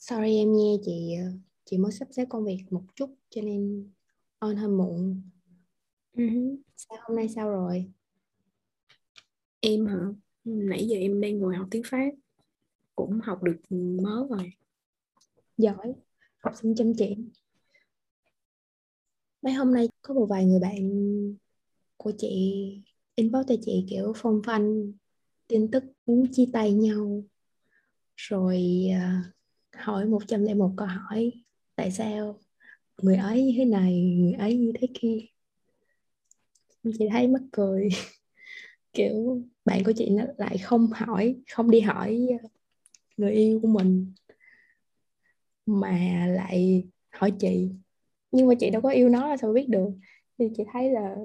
Sorry em nghe chị ờ, chị mới sắp xếp công việc một chút cho nên on hơi muộn. Ừ. Sao hôm nay sao rồi? Em hả? Nãy giờ em đang ngồi học tiếng Pháp Cũng học được mớ rồi Giỏi, học sinh chăm chỉ. Mấy hôm nay có một vài người bạn của chị inbox cho chị kiểu phong phanh tin tức muốn chia tay nhau rồi ờ, hỏi 101 câu hỏi, tại sao người ấy như thế này, người ấy như thế kia? Chị thấy mắc cười. Kiểu bạn của chị nó lại không hỏi, không đi hỏi ờ, người yêu của mình, mà lại hỏi chị. Nhưng mà chị đâu có yêu nó là sao biết được? Thì chị thấy là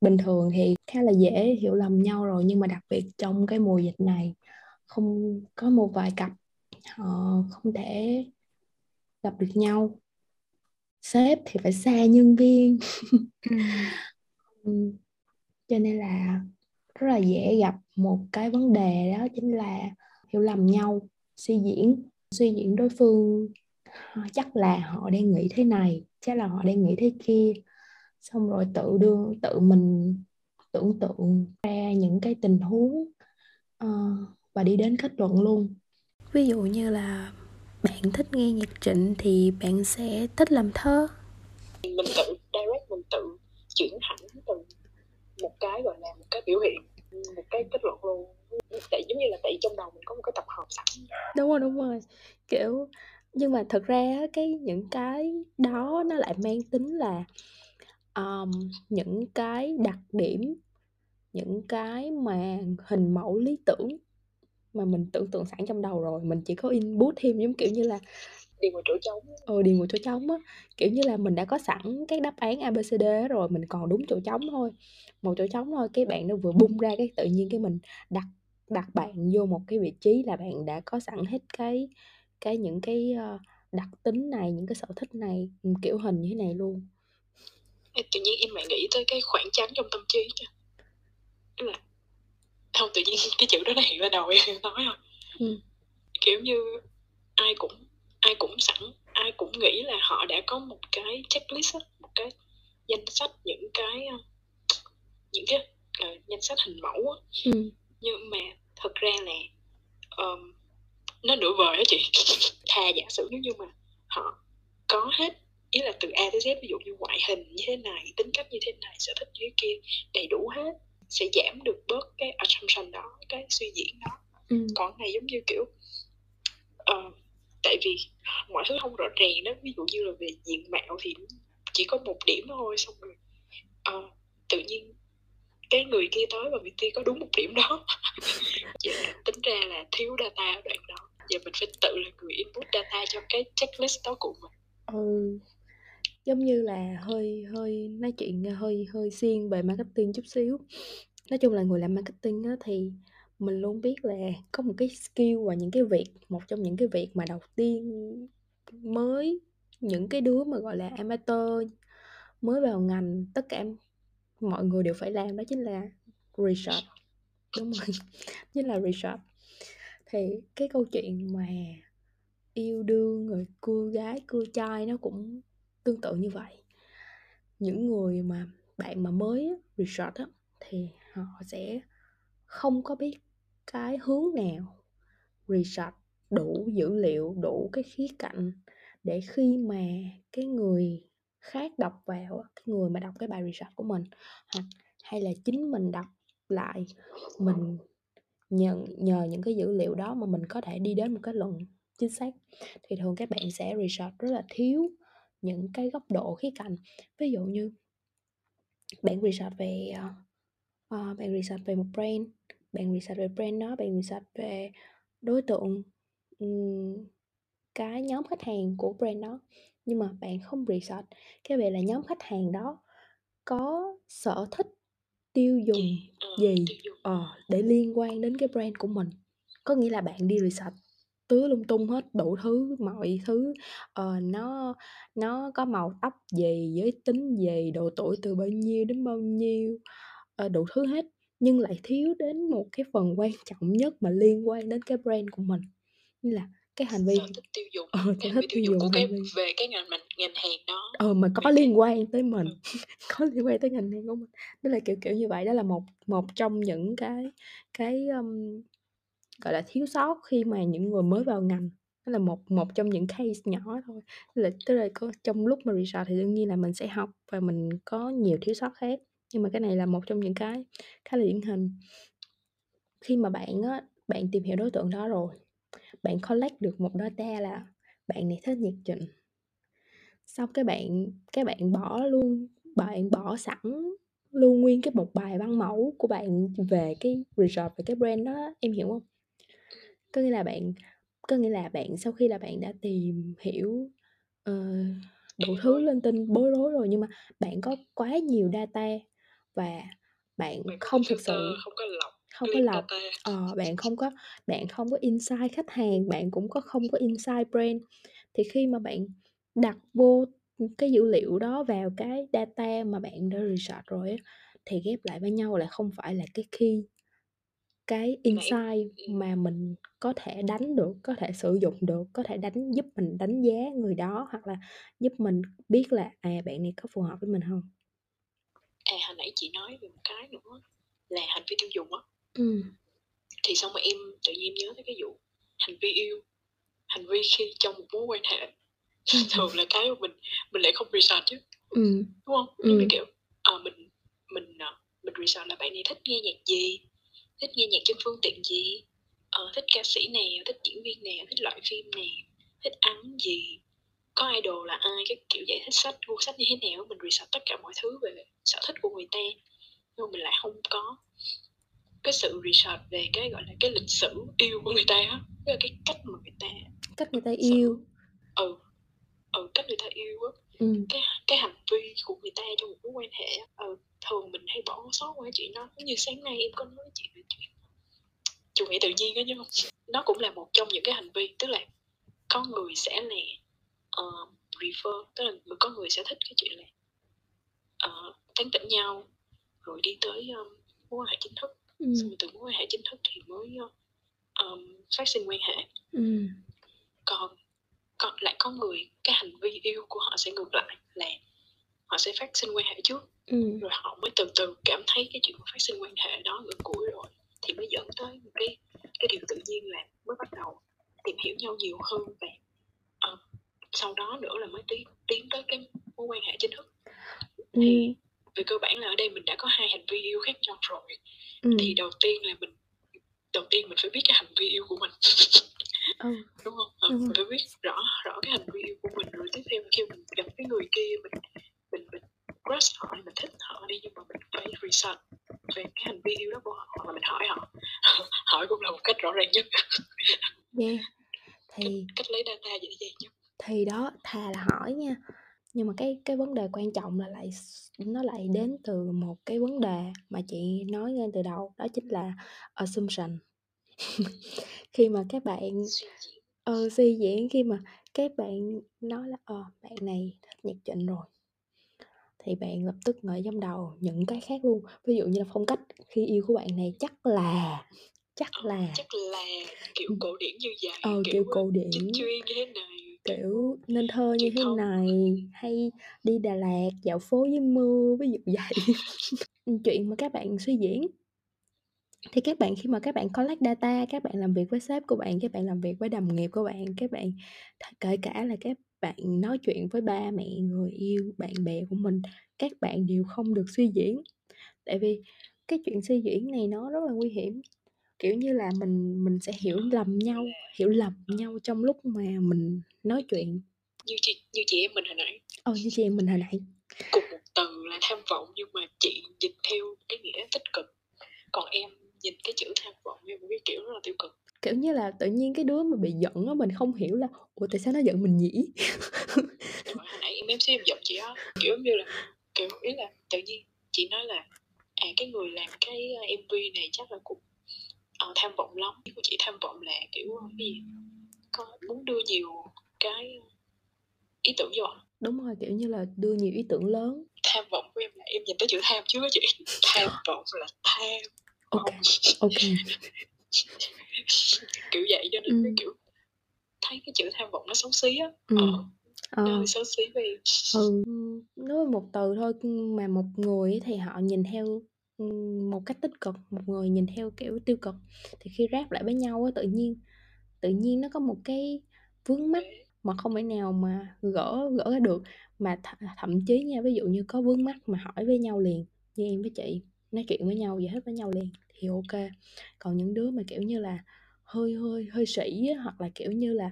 bình thường thì khá là dễ hiểu lầm nhau rồi, nhưng mà đặc biệt trong cái mùa dịch này, không có một vài cặp họ không thể gặp được nhau. Sếp thì phải xa nhân viên. Ừ. cho nên là rất là dễ gặp một cái vấn đề đó chính là hiểu lầm nhau suy diễn suy diễn đối phương. "Ờ, chắc là họ đang nghĩ thế này chắc là họ đang nghĩ thế kia. Xong rồi tự đương tự mình tưởng tượng ra những cái tình huống ờ, và đi đến kết luận luôn Ví dụ như là bạn thích nghe nhạc trịnh thì bạn sẽ thích làm thơ. Mình tự direct mình tự chuyển hẳn từ một cái gọi là một cái biểu hiện một cái kết luận luôn. Tại giống như là tại trong đầu mình có một cái tập hợp sẵn. Đúng rồi, đúng rồi. Kiểu Nhưng mà thật ra cái những cái đó nó lại mang tính là um, những cái đặc điểm những cái mà hình mẫu lý tưởng mà mình tưởng tượng sẵn trong đầu rồi mình chỉ có input thêm giống kiểu như là đi vào chỗ trống. Ờ điền vào chỗ trống á. Kiểu như là mình đã có sẵn các đáp án ABCD rồi mình còn đúng chỗ trống thôi. Một chỗ trống thôi cái bạn nó vừa bung ra cái tự nhiên cái mình đặt đặt bạn vô một cái vị trí là bạn đã có sẵn hết cái cái những cái ờ, đặc tính này những cái sở thích này ừ, kiểu hình như thế này luôn. Tự nhiên em lại nghĩ tới cái khoảng trắng trong tâm trí Tức là không tự nhiên cái chữ đó nó hiện ra đầu em nói thôi Ừ. kiểu như ai cũng ai cũng sẵn ai cũng nghĩ là họ đã có một cái checklist một cái danh sách những cái ờ, những cái ờ, danh sách hình mẫu á. ừ. nhưng mà thật ra là um, nó nửa vời đó chị thà giả sử nếu như mà họ có hết ý là từ A tới Z ví dụ như ngoại hình như thế này tính cách như thế này sở thích như thế kia đầy đủ hết sẽ giảm được bớt cái assumption đó cái suy diễn đó. Ừ. còn này giống như kiểu ờ, tại vì mọi thứ không rõ ràng đó ví dụ như là về diện mạo thì chỉ có một điểm thôi xong rồi ờ, tự nhiên cái người kia tới và người kia có đúng một điểm đó. Vậy là tính ra là thiếu data ở đoạn đó. Giờ mình phải tự là người input data cho cái checklist đó của mình. Ừ giống như là hơi hơi nói chuyện ờ, hơi hơi xiên về marketing chút xíu. Nói chung là người làm marketing á, thì mình luôn biết là có một cái skill và những cái việc một trong những cái việc mà đầu tiên mới những cái đứa mà gọi là amateur mới vào ngành tất cả mọi người đều phải làm đó chính là research. Đúng rồi chính là research. Thì cái câu chuyện mà yêu đương rồi cưa gái cưa trai nó cũng tương tự như vậy. Những người mà bạn mà mới resort research á, thì họ sẽ không có biết cái hướng nào. Research đủ dữ liệu đủ cái khía cạnh để khi mà cái người khác đọc vào cái người mà đọc cái bài research của mình hoặc hay là chính mình đọc lại mình nhờ, nhờ những cái dữ liệu đó mà mình có thể đi đến một cái luận chính xác thì thường các bạn sẽ research rất là thiếu những cái góc độ khía cạnh. Ví dụ như bạn research về ờ, bạn research về một brand bạn research về brand đó bạn research về đối tượng ừm, cái nhóm khách hàng của brand đó nhưng mà bạn không research cái về là nhóm khách hàng đó có sở thích tiêu dùng Ờ, gì ờ, để liên quan đến cái brand của mình? Có nghĩa là bạn đi research tứ lung tung hết đủ thứ mọi thứ. Ờ, nó nó có màu tóc gì giới tính gì độ tuổi từ bao nhiêu đến bao nhiêu ờ, đủ thứ hết. Nhưng lại thiếu đến một cái phần quan trọng nhất mà liên quan đến cái brand của mình như là cái hành vi. Sở thích tiêu dùng. Ờ, sở thích tiêu dùng của cái vi về cái ngành mình ngành hàng đó. Ờ mà có liên quan tới mình. ừ. có liên quan tới ngành hàng của mình. Đó là kiểu kiểu như vậy đó là một một trong những cái cái um, gọi là, thiếu sót khi mà những người mới vào ngành. Đó là một một trong những case nhỏ thôi. Là, tức là có, trong lúc mà research thì đương nhiên là mình sẽ học và mình có nhiều thiếu sót khác. Nhưng mà cái này là một trong những cái, khá là điển hình. Khi mà bạn á, bạn tìm hiểu đối tượng đó rồi, bạn collect được một data là bạn này thích nhạc trịnh xong cái bạn cái bạn bỏ luôn, bạn bỏ sẵn luôn nguyên cái một bài văn mẫu của bạn về cái research về cái brand đó, em hiểu không? Có nghĩa là bạn có nghĩa là bạn sau khi là bạn đã tìm hiểu ờ, đủ thứ lên tin bối rối rồi nhưng mà bạn có quá nhiều data và bạn Bạn không thực sự không có lọc không có lọc data. ờ, bạn không có bạn không có insight khách hàng bạn cũng có không có insight brand. Thì khi mà bạn đặt vô cái dữ liệu đó vào cái data mà bạn đã research rồi á thì ghép lại với nhau lại không phải là cái key cái insight mà mình có thể đánh được có thể sử dụng được có thể đánh giúp mình đánh giá người đó hoặc là giúp mình biết là à bạn này có phù hợp với mình không à hồi nãy chị nói về một cái nữa là hành vi tiêu dùng á. Ừ thì xong rồi em tự nhiên nhớ tới cái vụ hành vi yêu hành vi khi trong một mối quan hệ thường là cái mà mình mình lại không research chứ ừ đúng không? Giống như ừ kiểu ờ, mình mình ờ, mình research là bạn này thích nghe nhạc gì thích nghe nhạc trên phương tiện gì? Ờ, thích ca sĩ nào thích diễn viên nào thích loại phim nào thích ăn gì? Có idol là ai? Cái kiểu vậy thích sách gu sách như thế nào? Mình research tất cả mọi thứ về sở thích của người ta nhưng mình lại không có cái sự research về cái gọi là cái lịch sử yêu của người ta á. Cái cách mà người ta cách người ta yêu. ừ ừ cách người ta yêu á ừ. Cái cái hành vi của người ta trong một mối quan hệ ừ, thường mình hay bỏ sót qua chuyện đó. Giống như sáng nay em có nói chị về chuyện chủ nghĩa tự nhiên á nhưng nó cũng là một trong những cái hành vi. Tức là có người sẽ là uh, prefer tức là có người sẽ thích cái chuyện là uh, tán tỉnh nhau rồi đi tới um, mối quan hệ chính thức. Ừ. Xong từ mối quan hệ chính thức thì mới um, phát sinh quan hệ. Ừ. Còn còn lại có người cái hành vi yêu của họ sẽ ngược lại là họ sẽ phát sinh quan hệ trước. Ừ. Rồi họ mới từ từ cảm thấy cái chuyện phát sinh quan hệ đó gần cuối rồi thì mới dẫn tới một cái cái điều tự nhiên là mới bắt đầu tìm hiểu nhau nhiều hơn và uh, sau đó nữa là mới tiến tiến tới cái mối quan hệ chính thức. Ừ. Thì về cơ bản là ở đây mình đã có hai hành vi yêu khác nhau rồi. Ừ. Thì đầu tiên là mình đầu tiên mình phải biết cái hành vi yêu của mình ừ đúng không? Ờ, đúng mình phải biết rõ rõ cái hành vi của mình rồi. Tiếp theo khi mình gặp cái người kia mình mình mình crush họ mình thích họ đi nhưng mà mình phải research về cái hành vi yêu đó của họ là mình hỏi họ. Hỏi cũng là một cách rõ ràng nhất. Yeah. Cách, thì cách lấy data dễ dàng nhất. thì đó thà là hỏi nha. Nhưng mà cái cái vấn đề quan trọng là lại nó lại đến từ một cái vấn đề mà chị nói ngay từ đầu đó chính là assumption khi mà các bạn suy diễn ờ suy diễn khi mà các bạn nói là ờ bạn này thích nhạc trịnh rồi. Thì bạn lập tức ngợi trong đầu những cái khác luôn. Ví dụ như là phong cách khi yêu của bạn này chắc là chắc ờ, là chắc là kiểu cổ điển như vậy ờ kiểu kiểu ờ, cổ điển chuyên như thế này kiểu nên thơ như truyền thế thống. này hay đi Đà Lạt dạo phố dưới mưa ví dụ vậy. Chuyện mà các bạn suy diễn thì các bạn khi mà các bạn collect data các bạn làm việc với sếp của bạn các bạn làm việc với đồng nghiệp của bạn các bạn kể cả là các bạn nói chuyện với ba mẹ người yêu bạn bè của mình các bạn đều không được suy diễn. Tại vì cái chuyện suy diễn này nó rất là nguy hiểm. Kiểu như là mình mình sẽ hiểu lầm nhau hiểu lầm nhau trong lúc mà mình nói chuyện. Như chị như chị em mình hồi nãy. Ờ như chị em mình hồi nãy. Cùng một từ là tham vọng nhưng mà chị dịch theo cái nghĩa tích cực. Còn em nhìn cái chữ tham vọng theo một cái kiểu rất là tiêu cực. Kiểu như là tự nhiên cái đứa mà bị giận á mình không hiểu là ủa tại sao nó giận mình nhỉ? Hồi nãy em MC em giận chị á kiểu như là kiểu ý là tự nhiên chị nói là à cái người làm cái ờ, MV này chắc là cũng ờ, tham vọng lắm. Của chị tham vọng là kiểu ờ, cái gì? Có muốn đưa nhiều cái ý tưởng vô à? đúng rồi kiểu như là đưa nhiều ý tưởng lớn. Tham vọng của em là em nhìn tới chữ tham chứ chị. Tham vọng là tham ok ok. Kiểu vậy cho nên ừ. cái kiểu thấy cái chữ tham vọng nó xấu xí á. Ừ. ờ. Ờ. nó xấu xí vì ừ. Nói một từ thôi mà một người thì họ nhìn theo một cách tích cực một người nhìn theo kiểu tiêu cực thì khi ráp lại với nhau á tự nhiên tự nhiên nó có một cái vướng mắc mà không thể nào mà gỡ gỡ được. Mà th- thậm chí nha ví dụ như có vướng mắc mà hỏi với nhau liền như em với chị nói chuyện với nhau giải thích với nhau liền thì ok. Còn những đứa mà kiểu như là hơi hơi hơi sĩ á, hoặc là kiểu như là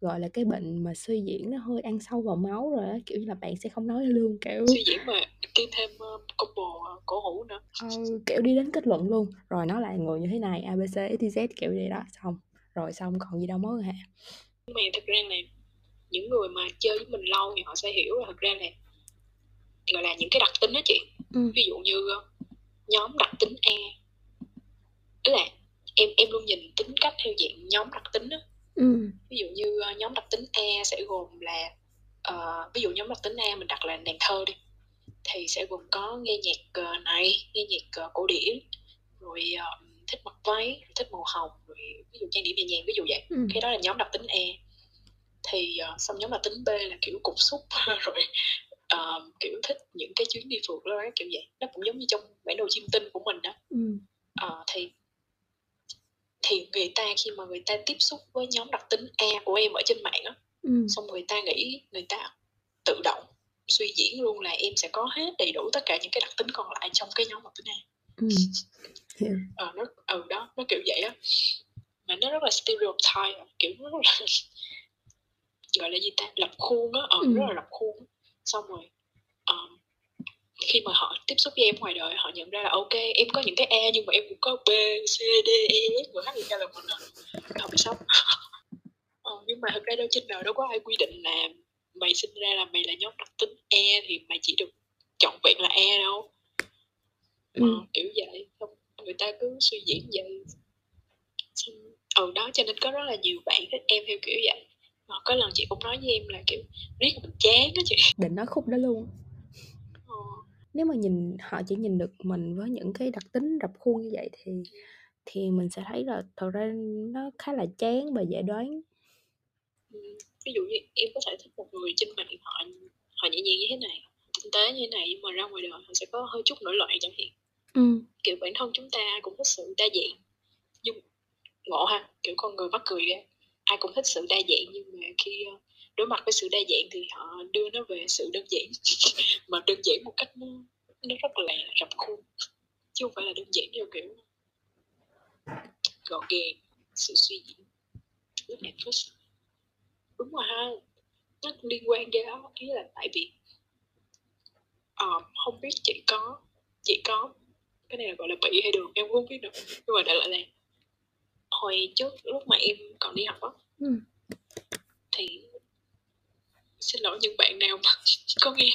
gọi là cái bệnh mà suy diễn nó hơi ăn sâu vào máu rồi á kiểu như là bạn sẽ không nói luôn kiểu suy diễn mà kèm thêm uh, combo uh, cổ hủ nữa. Ừ, kiểu đi đến kết luận luôn. Rồi nó là người như thế này abc xyz kiểu vậy đó xong. Rồi xong còn gì đâu mối hệ. Nhưng mà thực ra là những người mà chơi với mình lâu thì họ sẽ hiểu là thực ra là gọi là những cái đặc tính đó chị. Ừ. ví dụ như nhóm đặc tính E tức là em em luôn nhìn tính cách theo dạng nhóm đặc tính đó ừ. ví dụ như nhóm đặc tính E sẽ gồm là uh, ví dụ nhóm đặc tính E mình đặt là nàng thơ đi thì sẽ gồm có nghe nhạc uh, này nghe nhạc uh, cổ điển rồi uh, thích mặc váy thích màu hồng rồi ví dụ trang điểm nhẹ nhàng ví dụ vậy ừ. cái đó là nhóm đặc tính E thì uh, xong nhóm đặc tính B là kiểu cục xúc rồi uh, kiểu thích những cái chuyến đi phượt đó kiểu vậy nó cũng giống như trong bản đồ chim tinh của mình đó ừ. uh, thì thì người ta khi mà người ta tiếp xúc với nhóm đặc tính A của em ở trên mạng á ừ. xong người ta nghĩ người ta tự động suy diễn luôn là em sẽ có hết đầy đủ tất cả những cái đặc tính còn lại trong cái nhóm đặc tính A ừ. yeah. ờ nó ừ đó nó kiểu vậy á mà nó rất là stereotype kiểu nó rất là gọi là gì ta lập khuôn á ờ ừ. rất là lập khuôn xong rồi um, khi mà họ tiếp xúc với em ngoài đời họ nhận ra là ok em có những cái e nhưng mà em cũng có b c d e f g h i k l m n họ bị sốc ờ, nhưng mà thực ra đâu trên đời đâu có ai quy định là mày sinh ra là mày là nhóm đặc tính e thì mày chỉ được chọn vẹn là e đâu. Ừ. ờ, kiểu vậy không người ta cứ suy diễn vậy. Ừ đó cho nên có rất là nhiều bạn thích em theo kiểu vậy. Có lần chị cũng nói với em là kiểu riết mình chán đó chị. Định nói khúc đó luôn nếu mà nhìn họ chỉ nhìn được mình với những cái đặc tính rập khuôn như vậy thì thì mình sẽ thấy là thật ra nó khá là chán và dễ đoán. Ví dụ như em có thể thích một người trên mạng họ họ nhẹ nhàng như thế này tinh tế như thế này nhưng mà ra ngoài đời họ sẽ có hơi chút nổi loạn chẳng hạn. Ừ. kiểu bản thân chúng ta cũng thích sự đa dạng nhưng ngộ ha kiểu con người mắc cười ra ai cũng thích sự đa dạng nhưng mà khi đối mặt với sự đa dạng thì họ đưa nó về sự đơn giản mà đơn giản một cách nó, nó rất là rập khuôn chứ không phải là đơn giản theo kiểu gọn gàng sự suy diễn rất là first đúng rồi ha nó liên quan đến đó ý là tại vì um, không biết chị có chị có cái này là gọi là bị hay được em cũng không biết được nhưng mà đại loại là hồi trước lúc mà em còn đi học á ừ xin lỗi những bạn nào mà có nghe.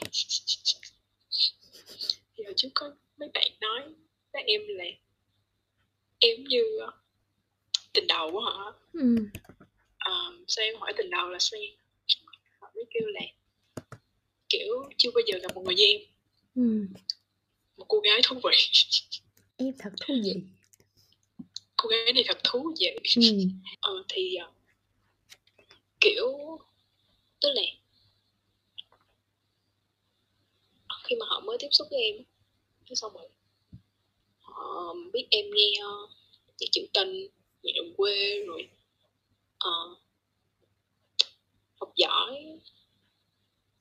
Hồi trước có mấy bạn nói với em là em như ờ, tình đầu của họ. Ừ. um, sao em hỏi tình đầu là sao họ mới kêu là kiểu chưa bao giờ gặp một người như em. Ừ. một cô gái thú vị. Em thật thú vị. Cô gái này thật thú vị. Ừ. ờ, thì uh, kiểu tức là khi mà họ mới tiếp xúc với em thế xong rồi họ biết em nghe nhạc trữ tình nhạc đồng quê rồi uh, học giỏi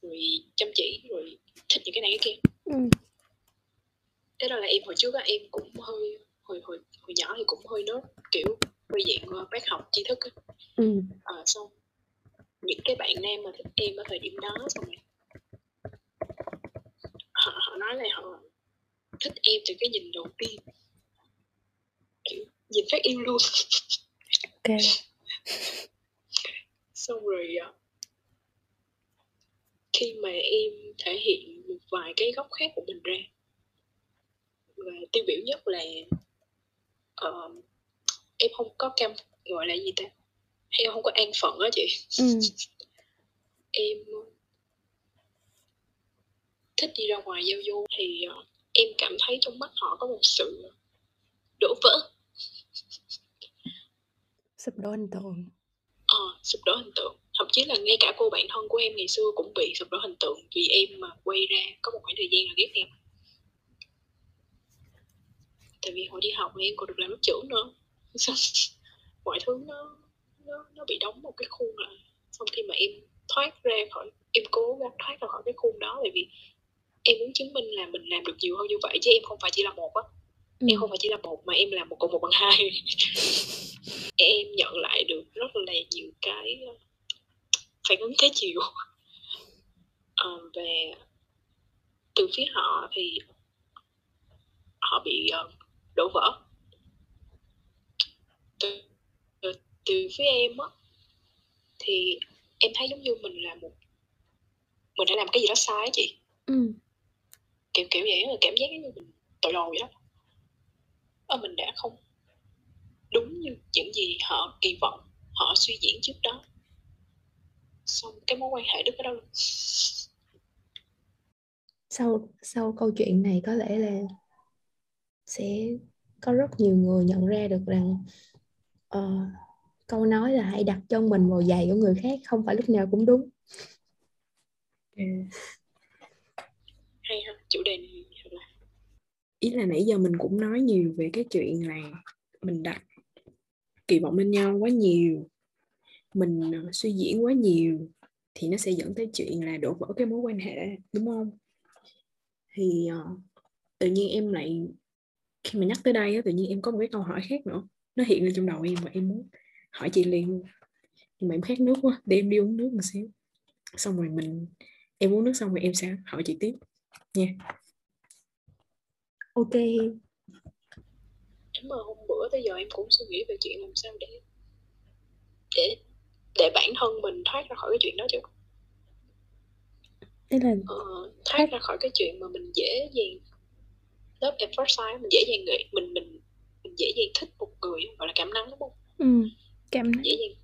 rồi chăm chỉ rồi thích những cái này cái kia ừ. thế đó là em hồi trước á em cũng hơi hồi hồi hồi nhỏ thì cũng hơi nốt kiểu hơi dạng bác học tri thức á ừ. à, xong những cái bạn nam mà thích em ở thời điểm đó xong rồi họ, nói là họ thích em từ cái nhìn đầu tiên. Kiểu nhìn phát yêu luôn. Ok. Xong rồi à, khi mà em thể hiện một vài cái góc khác của mình ra và tiêu biểu nhất là uh, em không có cam gọi là gì ta? Em không có an phận á chị? Ừ. em thích đi ra ngoài giao du thì uh, em cảm thấy trong mắt họ có một sự đổ vỡ. Sụp đổ ấn tượng. Ờ sụp đổ hình tượng. Thậm chí là ngay cả cô bạn thân của em ngày xưa cũng bị sụp đổ hình tượng vì em mà quay ra có một khoảng thời gian là ghét em. Tại vì hồi đi học em còn được làm lớp trưởng nữa. Mọi thứ nó nó nó bị đóng một cái khuôn lại. Xong khi mà em thoát ra khỏi em cố gắng thoát ra khỏi cái khuôn đó tại vì muốn chứng minh là mình làm được nhiều hơn như vậy chứ em không phải chỉ là một á. Ừ. em không phải chỉ là một mà em là một cộng một bằng hai. Em nhận lại được rất là nhiều cái ờ, phản ứng trái chiều. À, về từ phía họ thì họ bị uh, đổ vỡ. Từ, từ, từ phía em á thì em thấy giống như mình là một mình đã làm cái gì đó sai chị. Ừ. kiểu kiểu vậy là cảm giác như mình tội lỗi đó ở mình đã không đúng như những gì họ kỳ vọng họ suy diễn trước đó. Xong cái mối quan hệ đứt ở đâu sau sau câu chuyện này có lẽ là sẽ có rất nhiều người nhận ra được rằng uh, câu nói là hãy đặt chân mình vào giày của người khác không phải lúc nào cũng đúng. Ừ chủ đề này là ý là nãy giờ mình cũng nói nhiều về cái chuyện là mình đặt kỳ vọng lên nhau quá nhiều mình ờ, suy diễn quá nhiều thì nó sẽ dẫn tới chuyện là đổ vỡ cái mối quan hệ đúng không? Thì uh, tự nhiên em lại khi mà nhắc tới đây tự nhiên em có một cái câu hỏi khác nữa. Nó hiện lên trong đầu em và em muốn hỏi chị liền. Luôn nhưng mà em khát nước quá để em đi uống nước một xíu. Xong rồi mình em uống nước xong rồi em sẽ hỏi chị tiếp nha. Ok. Mà hôm bữa tới giờ em cũng suy nghĩ về chuyện làm sao để để để bản thân mình thoát ra khỏi cái chuyện đó chứ. Thế là ờ, thoát ra khỏi cái chuyện mà mình dễ dàng lớp first sight mình dễ dàng nghĩ mình mình mình dễ dàng thích một người gọi là cảm nắng đúng không? Ừ, cảm dễ dàng